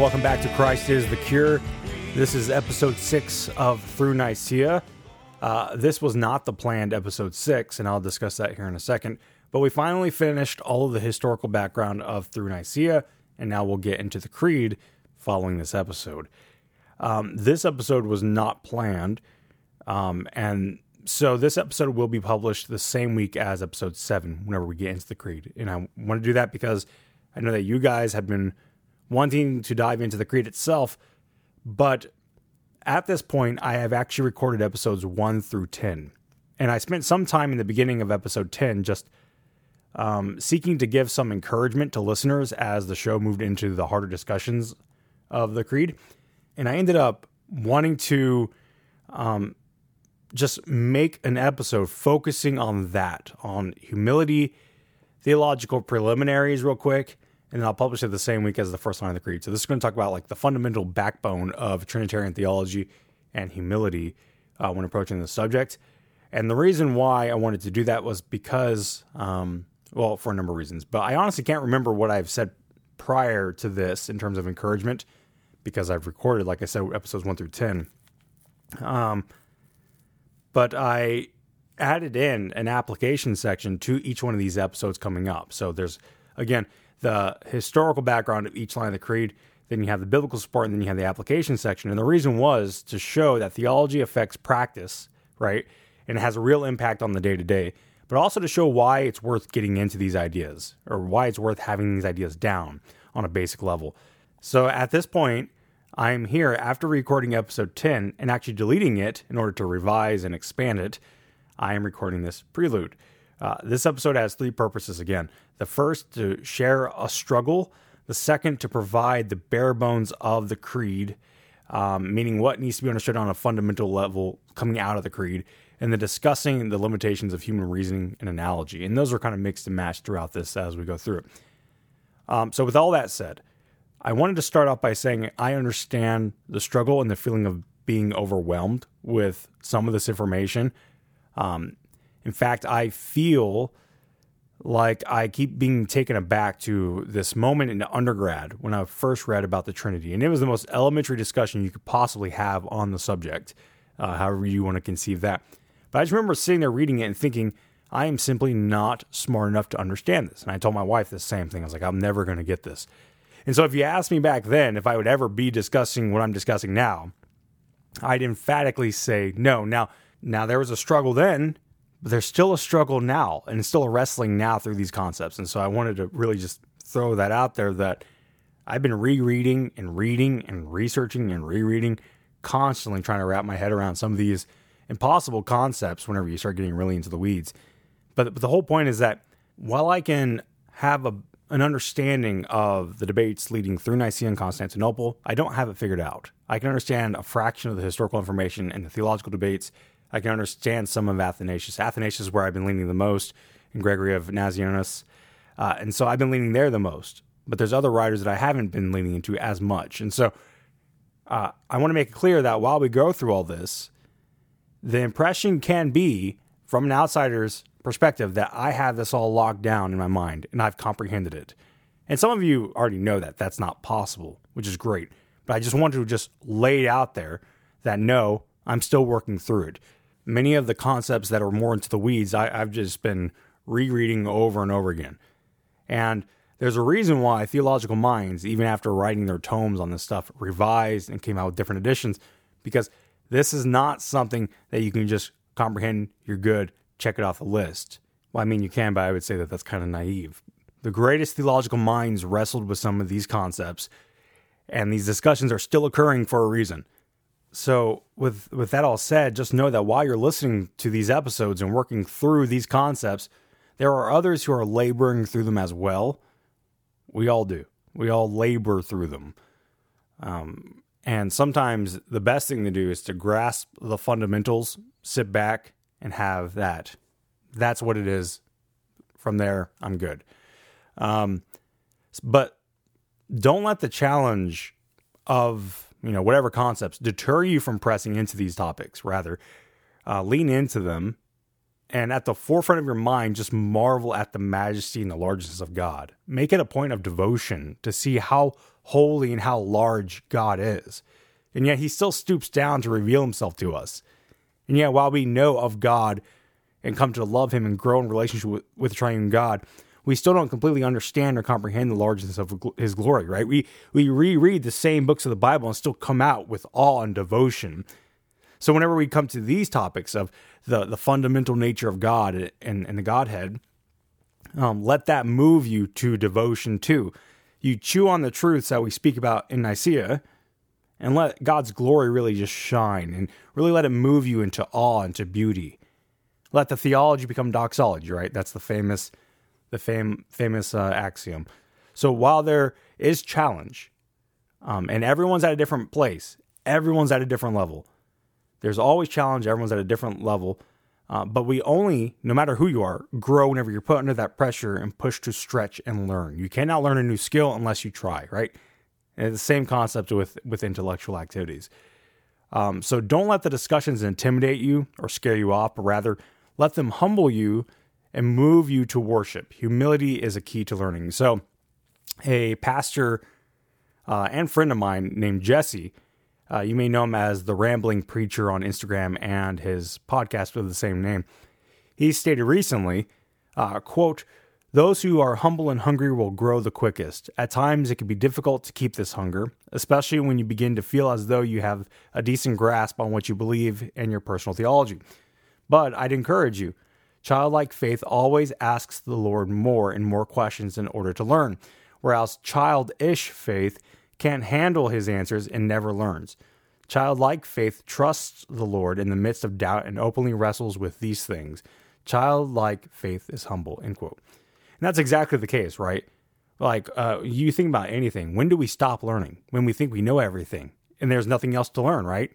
welcome back to Christ is the Cure. This is episode six of Through Nicaea. Uh, this was not the planned episode six, and I'll discuss that here in a second. But we finally finished all of the historical background of Through Nicaea, and now we'll get into the Creed following this episode. Um, this episode was not planned, um, and so this episode will be published the same week as episode seven, whenever we get into the Creed. And I want to do that because I know that you guys have been wanting to dive into the Creed itself, but at this point, I have actually recorded episodes one through 10. And I spent some time in the beginning of episode 10 just um, seeking to give some encouragement to listeners as the show moved into the harder discussions of the Creed. And I ended up wanting to um, just make an episode focusing on that, on humility, theological preliminaries, real quick, and I'll publish it the same week as the first line of the creed. So this is going to talk about like the fundamental backbone of Trinitarian theology and humility uh, when approaching the subject. And the reason why I wanted to do that was because, um, well, for a number of reasons. But I honestly can't remember what I've said prior to this in terms of encouragement because I've recorded, like I said, episodes one through ten. Um, but I added in an application section to each one of these episodes coming up. So there's again the historical background of each line of the creed, then you have the biblical support, and then you have the application section. And the reason was to show that theology affects practice, right? And it has a real impact on the day to day, but also to show why it's worth getting into these ideas or why it's worth having these ideas down on a basic level. So at this point, I'm here after recording episode 10 and actually deleting it in order to revise and expand it. I am recording this prelude. Uh, this episode has three purposes again. The first, to share a struggle. The second, to provide the bare bones of the creed, um, meaning what needs to be understood on a fundamental level coming out of the creed. And then discussing the limitations of human reasoning and analogy. And those are kind of mixed and matched throughout this as we go through it. Um, so, with all that said, I wanted to start off by saying I understand the struggle and the feeling of being overwhelmed with some of this information. Um, in fact, I feel like I keep being taken aback to this moment in undergrad when I first read about the Trinity. And it was the most elementary discussion you could possibly have on the subject, uh, however you want to conceive that. But I just remember sitting there reading it and thinking, I am simply not smart enough to understand this. And I told my wife the same thing. I was like, I'm never going to get this. And so if you asked me back then if I would ever be discussing what I'm discussing now, I'd emphatically say no. Now, now there was a struggle then but there's still a struggle now and still a wrestling now through these concepts. And so I wanted to really just throw that out there that I've been rereading and reading and researching and rereading, constantly trying to wrap my head around some of these impossible concepts whenever you start getting really into the weeds. But, but the whole point is that while I can have a, an understanding of the debates leading through Nicaea and Constantinople, I don't have it figured out. I can understand a fraction of the historical information and the theological debates I can understand some of Athanasius. Athanasius is where I've been leaning the most, and Gregory of Nazianzus. Uh, and so I've been leaning there the most. But there's other writers that I haven't been leaning into as much. And so uh, I want to make it clear that while we go through all this, the impression can be, from an outsider's perspective, that I have this all locked down in my mind and I've comprehended it. And some of you already know that that's not possible, which is great. But I just want to just lay it out there that no, I'm still working through it many of the concepts that are more into the weeds, I, have just been rereading over and over again. And there's a reason why theological minds, even after writing their tomes on this stuff, revised and came out with different editions, because this is not something that you can just comprehend, you're good, check it off the list. Well, I mean, you can, but I would say that that's kind of naive. The greatest theological minds wrestled with some of these concepts, and these discussions are still occurring for a reason. So, with with that all said, just know that while you're listening to these episodes and working through these concepts, there are others who are laboring through them as well. We all do. We all labor through them. Um, and sometimes the best thing to do is to grasp the fundamentals, sit back, and have that. That's what it is From there, I'm good. Um, but don't let the challenge of you know whatever concepts deter you from pressing into these topics. Rather, uh, lean into them, and at the forefront of your mind, just marvel at the majesty and the largeness of God. Make it a point of devotion to see how holy and how large God is, and yet He still stoops down to reveal Himself to us. And yet, while we know of God and come to love Him and grow in relationship with, with the Triune God, we still don't completely understand or comprehend the largeness of His glory. Right? We we reread the same books of the Bible and still come out with awe and devotion. So whenever we come to these topics of the the fundamental nature of God and, and the Godhead, um, let that move you to devotion too. You chew on the truths that we speak about in Nicaea, and let God's glory really just shine, and really let it move you into awe and to beauty. Let the theology become doxology. Right? That's the famous the fam- famous uh, axiom. So while there is challenge, um, and everyone's at a different place, everyone's at a different level. There's always challenge. Everyone's at a different level. Uh, but we only, no matter who you are, grow whenever you're put under that pressure and pushed to stretch and learn. You cannot learn a new skill unless you try, right? And it's the same concept with with intellectual activities. Um, so don't let the discussions intimidate you or scare you off, but rather let them humble you and move you to worship. Humility is a key to learning. So, a pastor uh, and friend of mine named Jesse, uh, you may know him as the Rambling Preacher on Instagram and his podcast with the same name. He stated recently, uh, quote, those who are humble and hungry will grow the quickest. At times, it can be difficult to keep this hunger, especially when you begin to feel as though you have a decent grasp on what you believe and your personal theology. But I'd encourage you Childlike faith always asks the Lord more and more questions in order to learn, whereas childish faith can't handle his answers and never learns. Childlike faith trusts the Lord in the midst of doubt and openly wrestles with these things. Childlike faith is humble. End quote. And that's exactly the case, right? Like uh, you think about anything. When do we stop learning? When we think we know everything and there's nothing else to learn, right?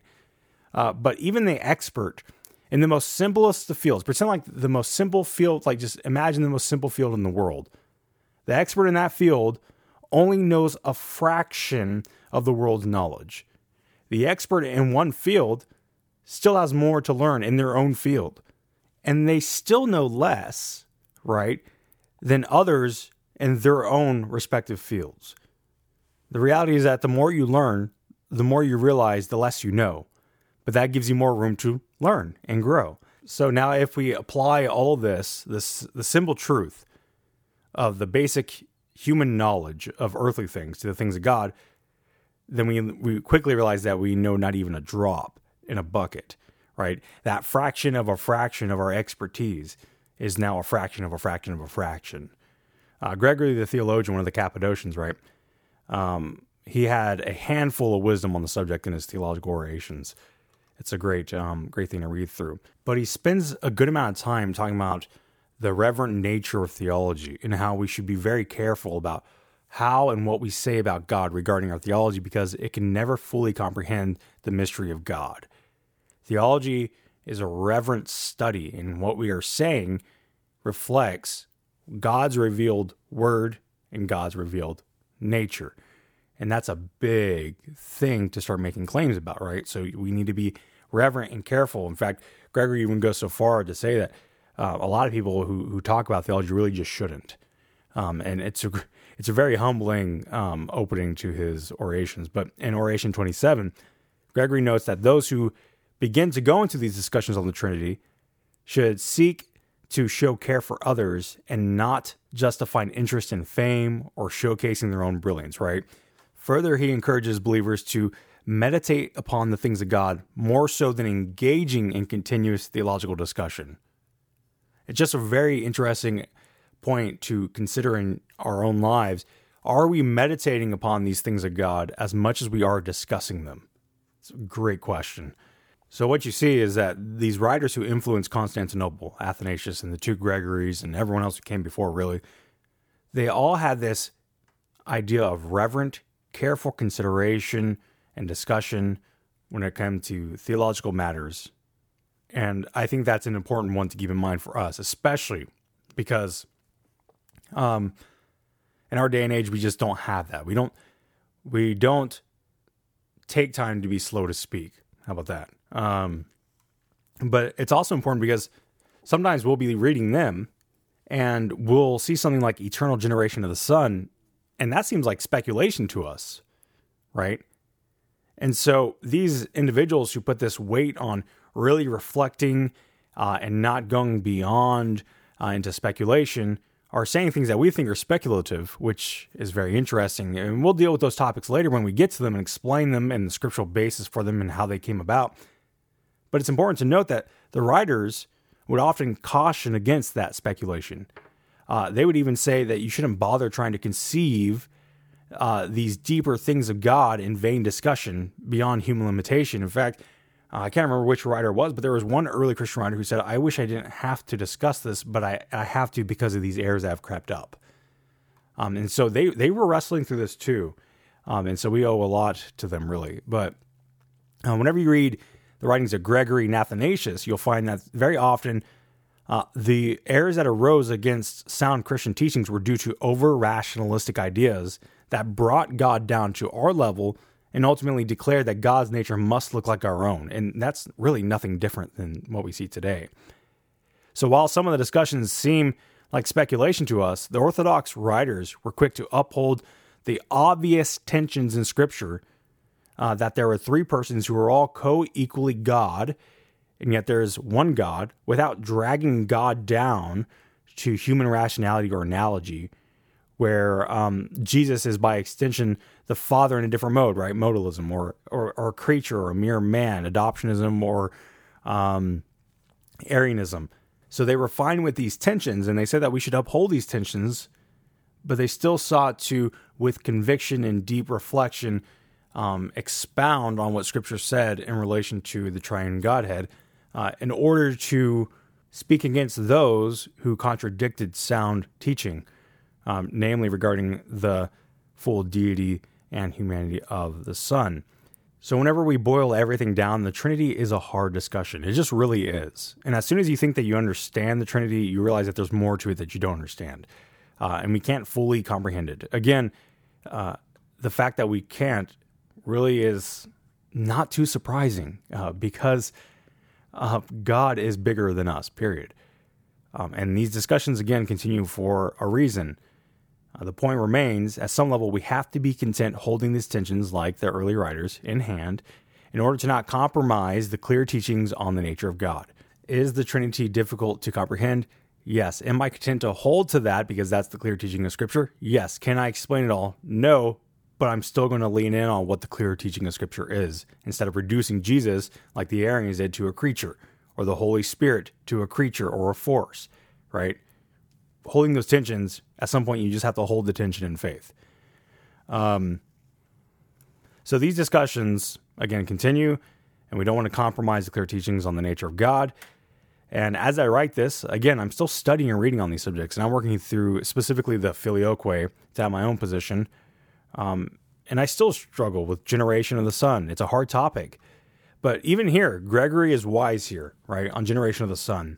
Uh, but even the expert in the most simplest of fields, pretend like the most simple field, like just imagine the most simple field in the world. The expert in that field only knows a fraction of the world's knowledge. The expert in one field still has more to learn in their own field. And they still know less, right, than others in their own respective fields. The reality is that the more you learn, the more you realize, the less you know. But that gives you more room to learn and grow. So now if we apply all this, this the simple truth of the basic human knowledge of earthly things to the things of God, then we we quickly realize that we know not even a drop in a bucket, right? That fraction of a fraction of our expertise is now a fraction of a fraction of a fraction. Uh, Gregory the theologian, one of the Cappadocians, right? Um, he had a handful of wisdom on the subject in his theological orations. It's a great, um, great thing to read through. But he spends a good amount of time talking about the reverent nature of theology and how we should be very careful about how and what we say about God regarding our theology because it can never fully comprehend the mystery of God. Theology is a reverent study, and what we are saying reflects God's revealed word and God's revealed nature. And that's a big thing to start making claims about, right? So we need to be reverent and careful. In fact, Gregory even goes so far to say that uh, a lot of people who, who talk about theology really just shouldn't. Um, and it's a, it's a very humbling um, opening to his orations. But in Oration 27, Gregory notes that those who begin to go into these discussions on the Trinity should seek to show care for others and not just to find interest in fame or showcasing their own brilliance, right? Further, he encourages believers to meditate upon the things of God more so than engaging in continuous theological discussion. It's just a very interesting point to consider in our own lives. Are we meditating upon these things of God as much as we are discussing them? It's a great question. So, what you see is that these writers who influenced Constantinople, Athanasius and the two Gregories, and everyone else who came before, really, they all had this idea of reverent careful consideration and discussion when it comes to theological matters. And I think that's an important one to keep in mind for us, especially because Um, in our day and age, we just don't have that. We don't we don't take time to be slow to speak. How about that? Um, but it's also important because sometimes we'll be reading them and we'll see something like eternal generation of the Son, and that seems like speculation to us, right? And so these individuals who put this weight on really reflecting uh, and not going beyond uh, into speculation are saying things that we think are speculative, which is very interesting. And we'll deal with those topics later when we get to them and explain them and the scriptural basis for them and how they came about. But it's important to note that the writers would often caution against that speculation. Uh, they would even say that you shouldn't bother trying to conceive uh, these deeper things of God in vain discussion beyond human limitation. In fact, uh, I can't remember which writer it was, but there was one early Christian writer who said, I wish I didn't have to discuss this, but I, I have to because of these errors that have crept up. Um, and so they, they were wrestling through this too. Um, and so we owe a lot to them, really. But uh, whenever you read the writings of Gregory and Athanasius, you'll find that very often uh, the errors that arose against sound Christian teachings were due to over rationalistic ideas that brought God down to our level and ultimately declared that God's nature must look like our own. And that's really nothing different than what we see today. So while some of the discussions seem like speculation to us, the Orthodox writers were quick to uphold the obvious tensions in Scripture uh, that there were three persons who are all co equally God, and yet there is one God, without dragging God down to human rationality or analogy where um, Jesus is by extension the Father in a different mode, right? Modalism, or or, or a creature, or a mere man, adoptionism, or um, Arianism. So they were fine with these tensions, and they said that we should uphold these tensions, but they still sought to, with conviction and deep reflection, um, expound on what Scripture said in relation to the Triune Godhead, uh, in order to speak against those who contradicted sound teaching um, namely regarding the full deity and humanity of the Son. So, whenever we boil everything down, the Trinity is a hard discussion. It just really is. And as soon as you think that you understand the Trinity, you realize that there's more to it that you don't understand. Uh, and we can't fully comprehend it. Again, uh, the fact that we can't really is not too surprising uh, because uh, God is bigger than us, period. Um, and these discussions, again, continue for a reason. Uh, the point remains, at some level, we have to be content holding these tensions, like the early writers, in hand in order to not compromise the clear teachings on the nature of God. Is the Trinity difficult to comprehend? Yes. Am I content to hold to that because that's the clear teaching of Scripture? Yes. Can I explain it all? No. But I'm still going to lean in on what the clear teaching of Scripture is instead of reducing Jesus, like the Arians did, to a creature, or the Holy Spirit to a creature or a force, right? holding those tensions, at some point you just have to hold the tension in faith. Um, so these discussions again continue, and we don't want to compromise the clear teachings on the nature of God. And as I write this, again, I'm still studying and reading on these subjects, and I'm working through specifically the filioque to have my own position. Um, and I still struggle with generation of the Son. It's a hard topic. But even here, Gregory is wise here, right, on generation of the Son.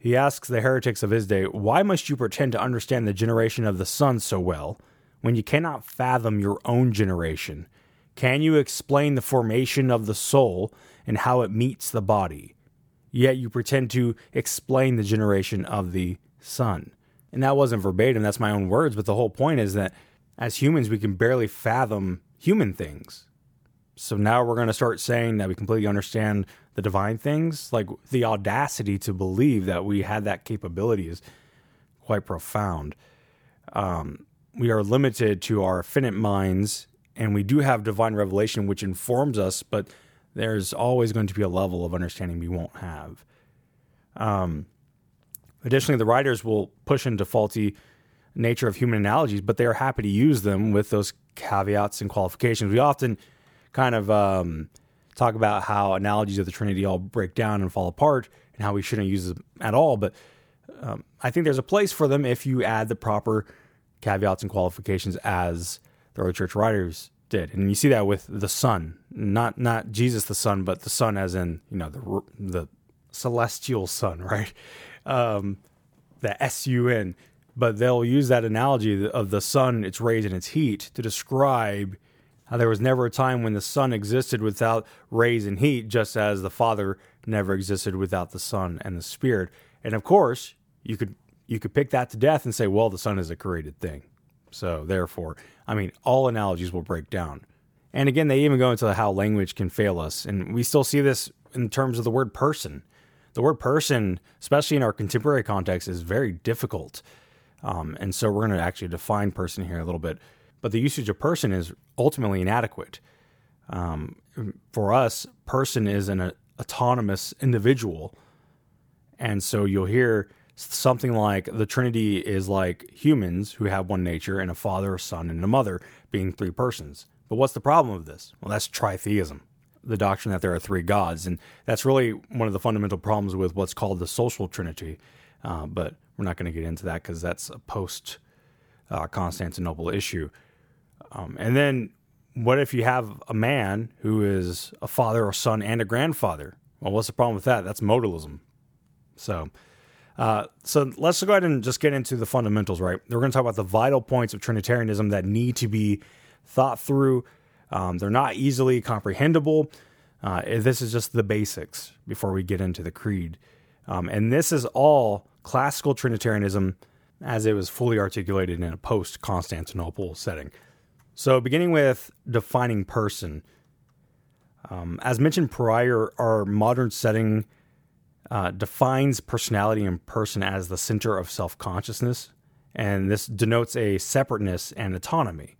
He asks the heretics of his day, Why must you pretend to understand the generation of the Son so well when you cannot fathom your own generation? Can you explain the formation of the soul and how it meets the body? Yet you pretend to explain the generation of the Son. And that wasn't verbatim, that's my own words, but the whole point is that as humans, we can barely fathom human things. So now we're going to start saying that we completely understand the divine things. Like the audacity to believe that we had that capability is quite profound. Um, we are limited to our finite minds, and we do have divine revelation, which informs us, but there's always going to be a level of understanding we won't have. Um, additionally, the writers will push into faulty nature of human analogies, but they are happy to use them with those caveats and qualifications. We often kind of um, talk about how analogies of the Trinity all break down and fall apart and how we shouldn't use them at all. But um, I think there's a place for them if you add the proper caveats and qualifications as the early church writers did. And you see that with the sun, not not Jesus the Son, but the sun as in you know the the celestial sun, right? Um, the S U N. but they'll use that analogy of the sun, its rays, and its heat to describe how there was never a time when the sun existed without rays and heat, just as the Father never existed without the Son and the Spirit. And of course, you could you could pick that to death and say, well, the sun is a created thing. So therefore, I mean, all analogies will break down. And again, they even go into how language can fail us, and we still see this in terms of the word person. The word person, especially in our contemporary context, is very difficult. Um, and so we're going to actually define person here a little bit. But the usage of person is ultimately inadequate. Um, for us, person is an uh, autonomous individual. And so you'll hear something like the Trinity is like humans who have one nature and a father, a son, and a mother being three persons. But what's the problem with this? Well, that's tritheism, the doctrine that there are three gods. And that's really one of the fundamental problems with what's called the social Trinity. Uh, but we're not going to get into that because that's a post uh, Constantinople issue. Um, and then what if you have a man who is a father, a son, and a grandfather? Well, what's the problem with that? That's modalism. So, uh, so let's go ahead and just get into the fundamentals, right? We're going to talk about the vital points of Trinitarianism that need to be thought through. Um, they're not easily comprehensible. Uh, this is just the basics before we get into the creed. Um, and this is all classical Trinitarianism as it was fully articulated in a post Constantinople setting. So, beginning with defining person. Um, as mentioned prior, our modern setting uh, defines personality and person as the center of self consciousness, and this denotes a separateness and autonomy.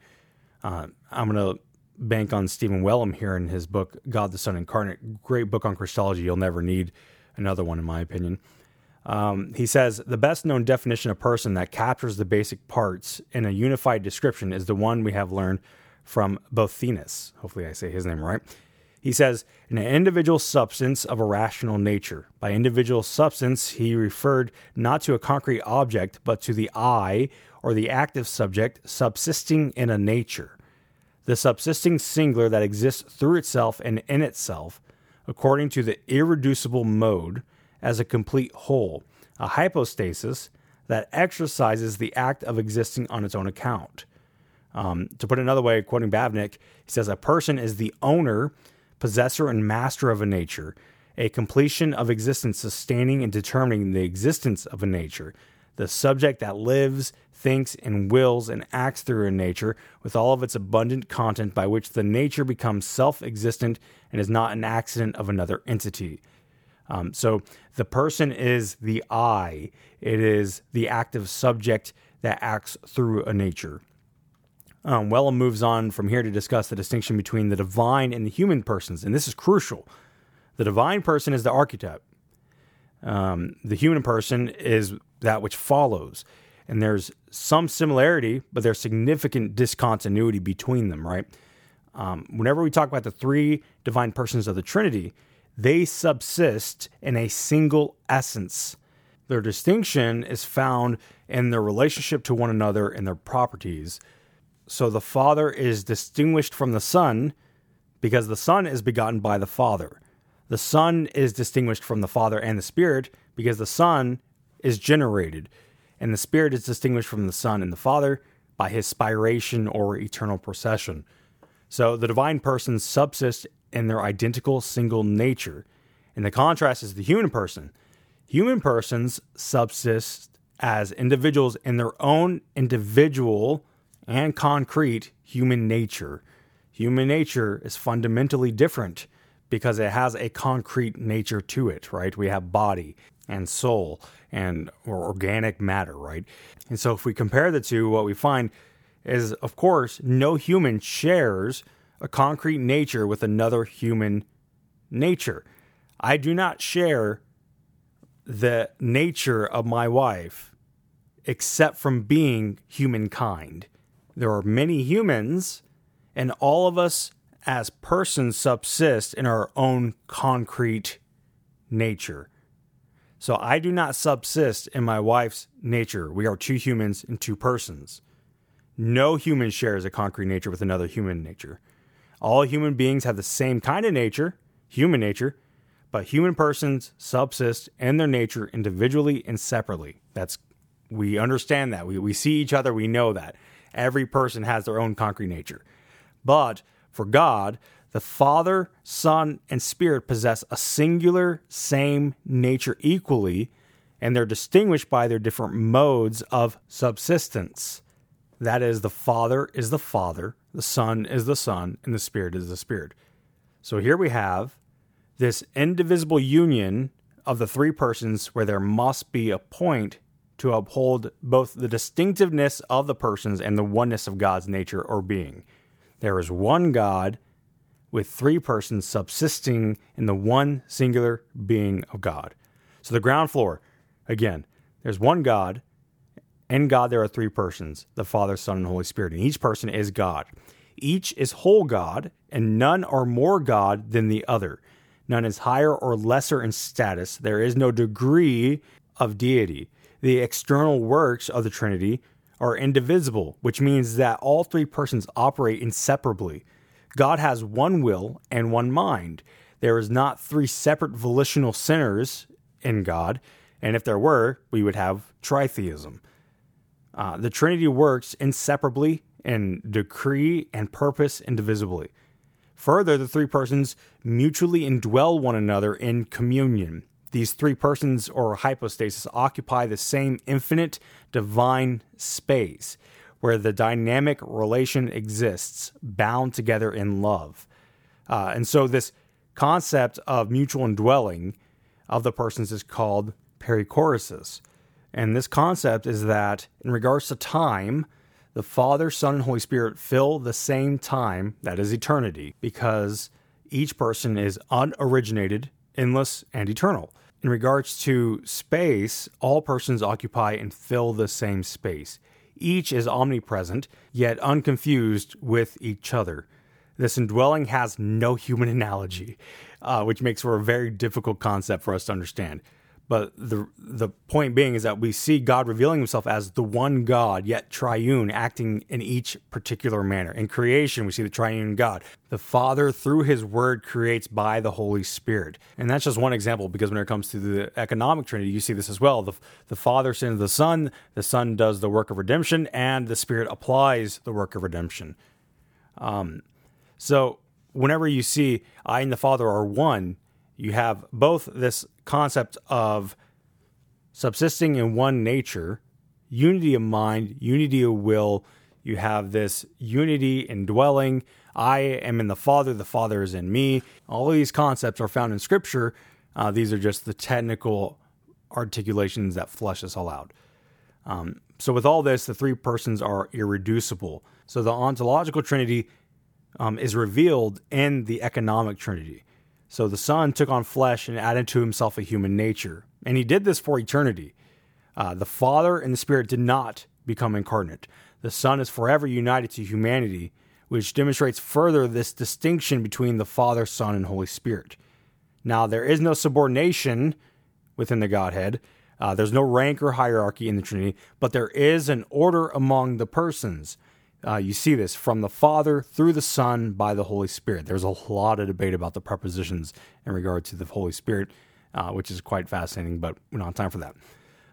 Uh, I'm going to bank on Stephen Wellum here in his book, God the Son Incarnate. Great book on Christology. You'll never need another one, in my opinion. Um, he says the best known definition of person that captures the basic parts in a unified description is the one we have learned from Boethius. Hopefully, I say his name right. He says, an individual substance of a rational nature. By individual substance, he referred not to a concrete object, but to the I, or the active subject, subsisting in a nature. The subsisting singular that exists through itself and in itself, according to the irreducible mode, as a complete whole, a hypostasis that exercises the act of existing on its own account. Um, to put it another way, quoting Bavinck, he says, A person is the owner possessor and master of a nature, a completion of existence sustaining and determining the existence of a nature, the subject that lives, thinks, and wills and acts through a nature with all of its abundant content by which the nature becomes self existent and is not an accident of another entity. Um, so the person is the I, it is the active subject that acts through a nature. Um, Wellum moves on from here to discuss the distinction between the divine and the human persons, and this is crucial. The divine person is the archetype. Um, the human person is that which follows, and there's some similarity, but there's significant discontinuity between them. Right? Um, whenever we talk about the three divine persons of the Trinity, they subsist in a single essence. Their distinction is found in their relationship to one another and their properties. So the Father is distinguished from the Son because the Son is begotten by the Father. The Son is distinguished from the Father and the Spirit because the Son is generated. And the Spirit is distinguished from the Son and the Father by his spiration or eternal procession. So the divine persons subsist in their identical single nature. And the contrast is the human person. Human persons subsist as individuals in their own individual and concrete human nature. Human nature is fundamentally different because it has a concrete nature to it, right? We have body and soul and or organic matter, right? And so if we compare the two, what we find is of course no human shares a concrete nature with another human nature. I do not share the nature of my wife except from being humankind. There are many humans, and all of us as persons subsist in our own concrete nature. So I do not subsist in my wife's nature. We are two humans and two persons. No human shares a concrete nature with another human nature. All human beings have the same kind of nature, human nature, but human persons subsist in their nature individually and separately. That's We understand that. We, we see each other. We know that. Every person has their own concrete nature. But for God, the Father, Son, and Spirit possess a singular, same nature equally, and they're distinguished by their different modes of subsistence. That is, the Father is the Father, the Son is the Son, and the Spirit is the Spirit. So here we have this indivisible union of the three persons where there must be a point to uphold both the distinctiveness of the persons and the oneness of God's nature or being. There is one God with three persons subsisting in the one singular being of God. So the ground floor, again, there's one God. In God, there are three persons the Father, Son, and Holy Spirit, and each person is God. Each is whole God, and none are more God than the other. None is higher or lesser in status. There is no degree of deity. The external works of the Trinity are indivisible, which means that all three persons operate inseparably. God has one will and one mind. There is not three separate volitional centers in God, and if there were, we would have tritheism. Uh, the Trinity works inseparably in decree and purpose indivisibly. Further, the three persons mutually indwell one another in communion. These three persons or hypostasis occupy the same infinite divine space where the dynamic relation exists, bound together in love. Uh, and so, this concept of mutual indwelling of the persons is called perichoresis. And this concept is that, in regards to time, the Father, Son, and Holy Spirit fill the same time, that is eternity, because each person is unoriginated, endless, and eternal. In regards to space, all persons occupy and fill the same space. Each is omnipresent, yet unconfused with each other. This indwelling has no human analogy, uh, which makes for a very difficult concept for us to understand. But the the point being is that we see God revealing himself as the one God, yet triune, acting in each particular manner. In creation, we see the triune God. The Father, through his word, creates by the Holy Spirit. And that's just one example because when it comes to the economic trinity, you see this as well. The, the Father sends the Son, the Son does the work of redemption, and the Spirit applies the work of redemption. Um, so whenever you see I and the Father are one, you have both this concept of subsisting in one nature, unity of mind, unity of will. You have this unity in dwelling. I am in the Father, the Father is in me. All of these concepts are found in Scripture. Uh, these are just the technical articulations that flesh this all out. Um, so, with all this, the three persons are irreducible. So, the ontological trinity um, is revealed in the economic trinity. So the Son took on flesh and added to himself a human nature. And he did this for eternity. Uh, the Father and the Spirit did not become incarnate. The Son is forever united to humanity, which demonstrates further this distinction between the Father, Son, and Holy Spirit. Now, there is no subordination within the Godhead. Uh, there's no rank or hierarchy in the Trinity, but there is an order among the persons. Uh, you see this from the Father through the Son by the Holy Spirit. There's a lot of debate about the prepositions in regard to the Holy Spirit, uh, which is quite fascinating, but we don't have time for that.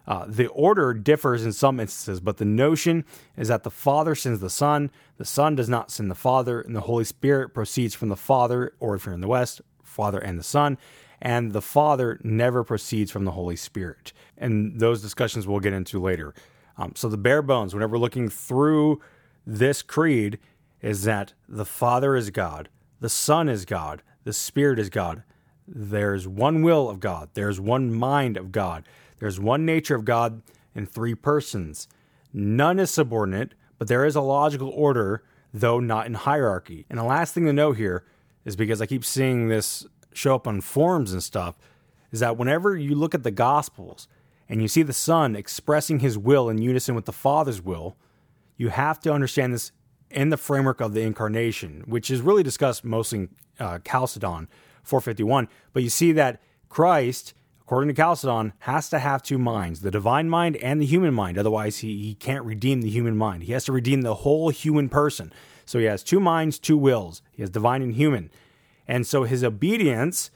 Uh, the order differs in some instances, but the notion is that the Father sends the Son, the Son does not send the Father, and the Holy Spirit proceeds from the Father, or if you're in the West, Father and the Son, and the Father never proceeds from the Holy Spirit. And those discussions we'll get into later. Um, so the bare bones, whenever looking through this creed is that the Father is God, the Son is God, the Spirit is God. There's one will of God, there's one mind of God, there's one nature of God in three persons. None is subordinate, but there is a logical order, though not in hierarchy. And the last thing to know here is because I keep seeing this show up on forums and stuff, is that whenever you look at the Gospels and you see the Son expressing his will in unison with the Father's will, you have to understand this in the framework of the incarnation, which is really discussed mostly in uh, Chalcedon 451. But you see that Christ, according to Chalcedon, has to have two minds the divine mind and the human mind. Otherwise, he, he can't redeem the human mind. He has to redeem the whole human person. So he has two minds, two wills. He has divine and human. And so his obedience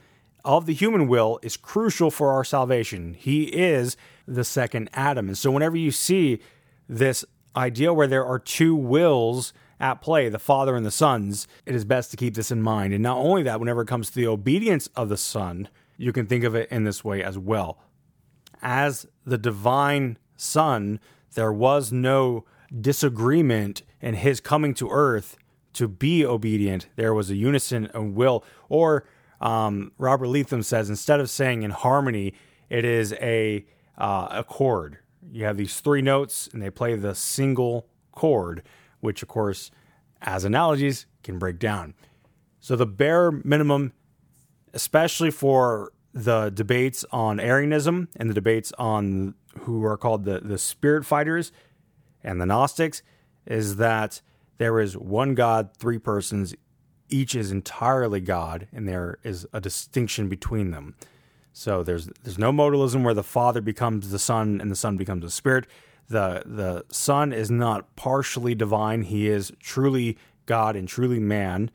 of the human will is crucial for our salvation. He is the second Adam. And so whenever you see this idea where there are two wills at play, the Father and the Son's, it is best to keep this in mind. And not only that, whenever it comes to the obedience of the Son, you can think of it in this way as well. As the divine Son, there was no disagreement in his coming to earth to be obedient. There was a unison of will. Or um, Robert Letham says, instead of saying in harmony, it is a uh, a chord. You have these three notes, and they play the single chord, which, of course, as analogies, can break down. So the bare minimum, especially for the debates on Arianism and the debates on who are called the, the spirit fighters and the Gnostics, is that there is one God, three persons, each is entirely God, and there is a distinction between them. So there's there's no modalism where the Father becomes the Son and the Son becomes the Spirit. The the Son is not partially divine; he is truly God and truly man,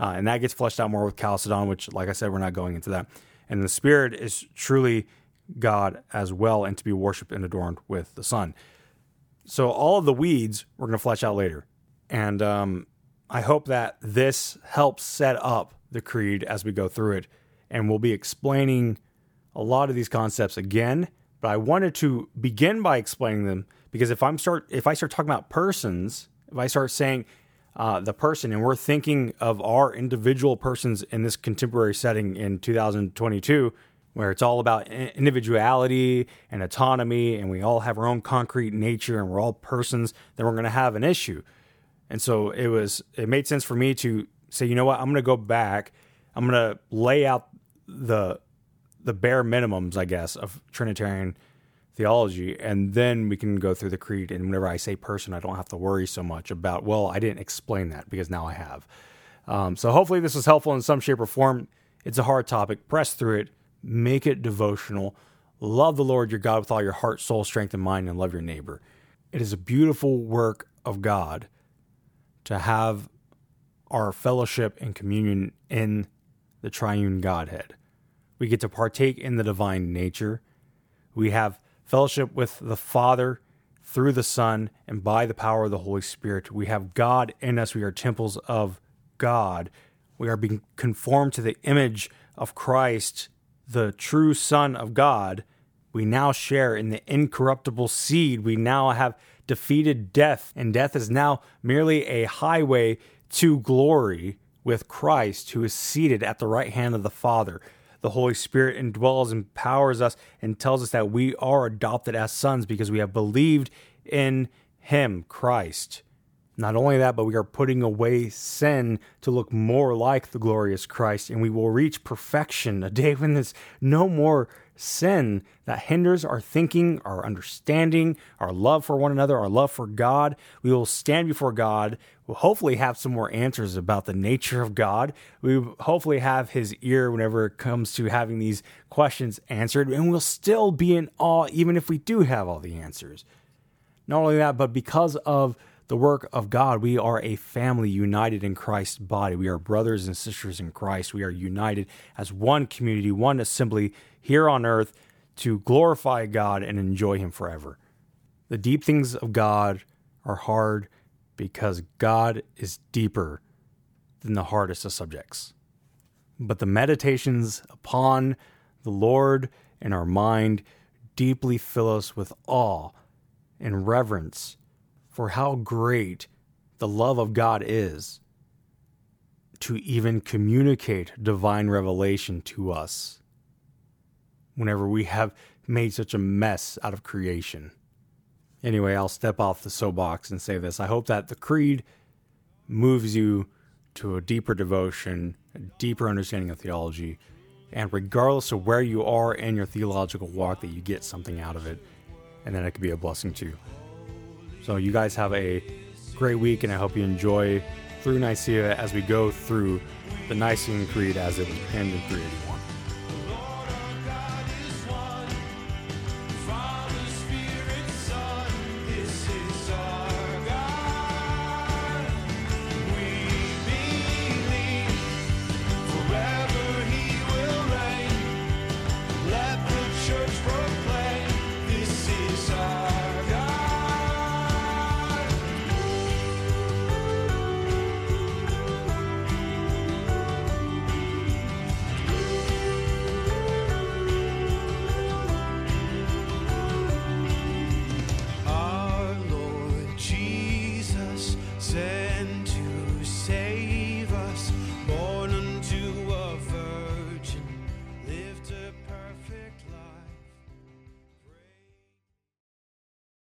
uh, and that gets fleshed out more with Chalcedon, which, like I said, we're not going into that. And the Spirit is truly God as well, and to be worshipped and adorned with the Son. So all of the weeds we're going to flesh out later, and um, I hope that this helps set up the creed as we go through it, and we'll be explaining a lot of these concepts again. But I wanted to begin by explaining them because if I'm start if I start talking about persons, if I start saying uh, the person, and we're thinking of our individual persons in this contemporary setting in 2022, where it's all about individuality and autonomy, and we all have our own concrete nature, and we're all persons, then we're going to have an issue. And so it was it made sense for me to say, you know what, I'm going to go back. I'm going to lay out the the bare minimums, I guess, of Trinitarian theology, and then we can go through the creed. And whenever I say person, I don't have to worry so much about, well, I didn't explain that because now I have. Um, so hopefully this was helpful in some shape or form. It's a hard topic. Press through it, make it devotional. Love the Lord your God with all your heart, soul, strength, and mind, and love your neighbor. It is a beautiful work of God to have our fellowship and communion in the triune Godhead. We get to partake in the divine nature. We have fellowship with the Father through the Son and by the power of the Holy Spirit. We have God in us. We are temples of God. We are being conformed to the image of Christ, the true Son of God. We now share in the incorruptible seed. We now have defeated death, and death is now merely a highway to glory with Christ, who is seated at the right hand of the Father. The Holy Spirit indwells, empowers us, and tells us that we are adopted as sons because we have believed in Him, Christ. Not only that, but we are putting away sin to look more like the glorious Christ, and we will reach perfection, a day when there's no more sin that hinders our thinking, our understanding, our love for one another, our love for God. We will stand before God. We'll hopefully have some more answers about the nature of God. We hopefully have his ear whenever it comes to having these questions answered, and we'll still be in awe even if we do have all the answers. Not only that, but because of the work of God. We are a family united in Christ's body. We are brothers and sisters in Christ. We are united as one community, one assembly here on earth to glorify God and enjoy Him forever. The deep things of God are hard because God is deeper than the hardest of subjects. But the meditations upon the Lord in our mind deeply fill us with awe and reverence for how great the love of God is to even communicate divine revelation to us whenever we have made such a mess out of creation. Anyway, I'll step off the soapbox and say this. I hope that the creed moves you to a deeper devotion, a deeper understanding of theology, and regardless of where you are in your theological walk, that you get something out of it, and then it could be a blessing too. So you guys have a great week, and I hope you enjoy through Nicaea as we go through the Nicene Creed as it was penned in 381.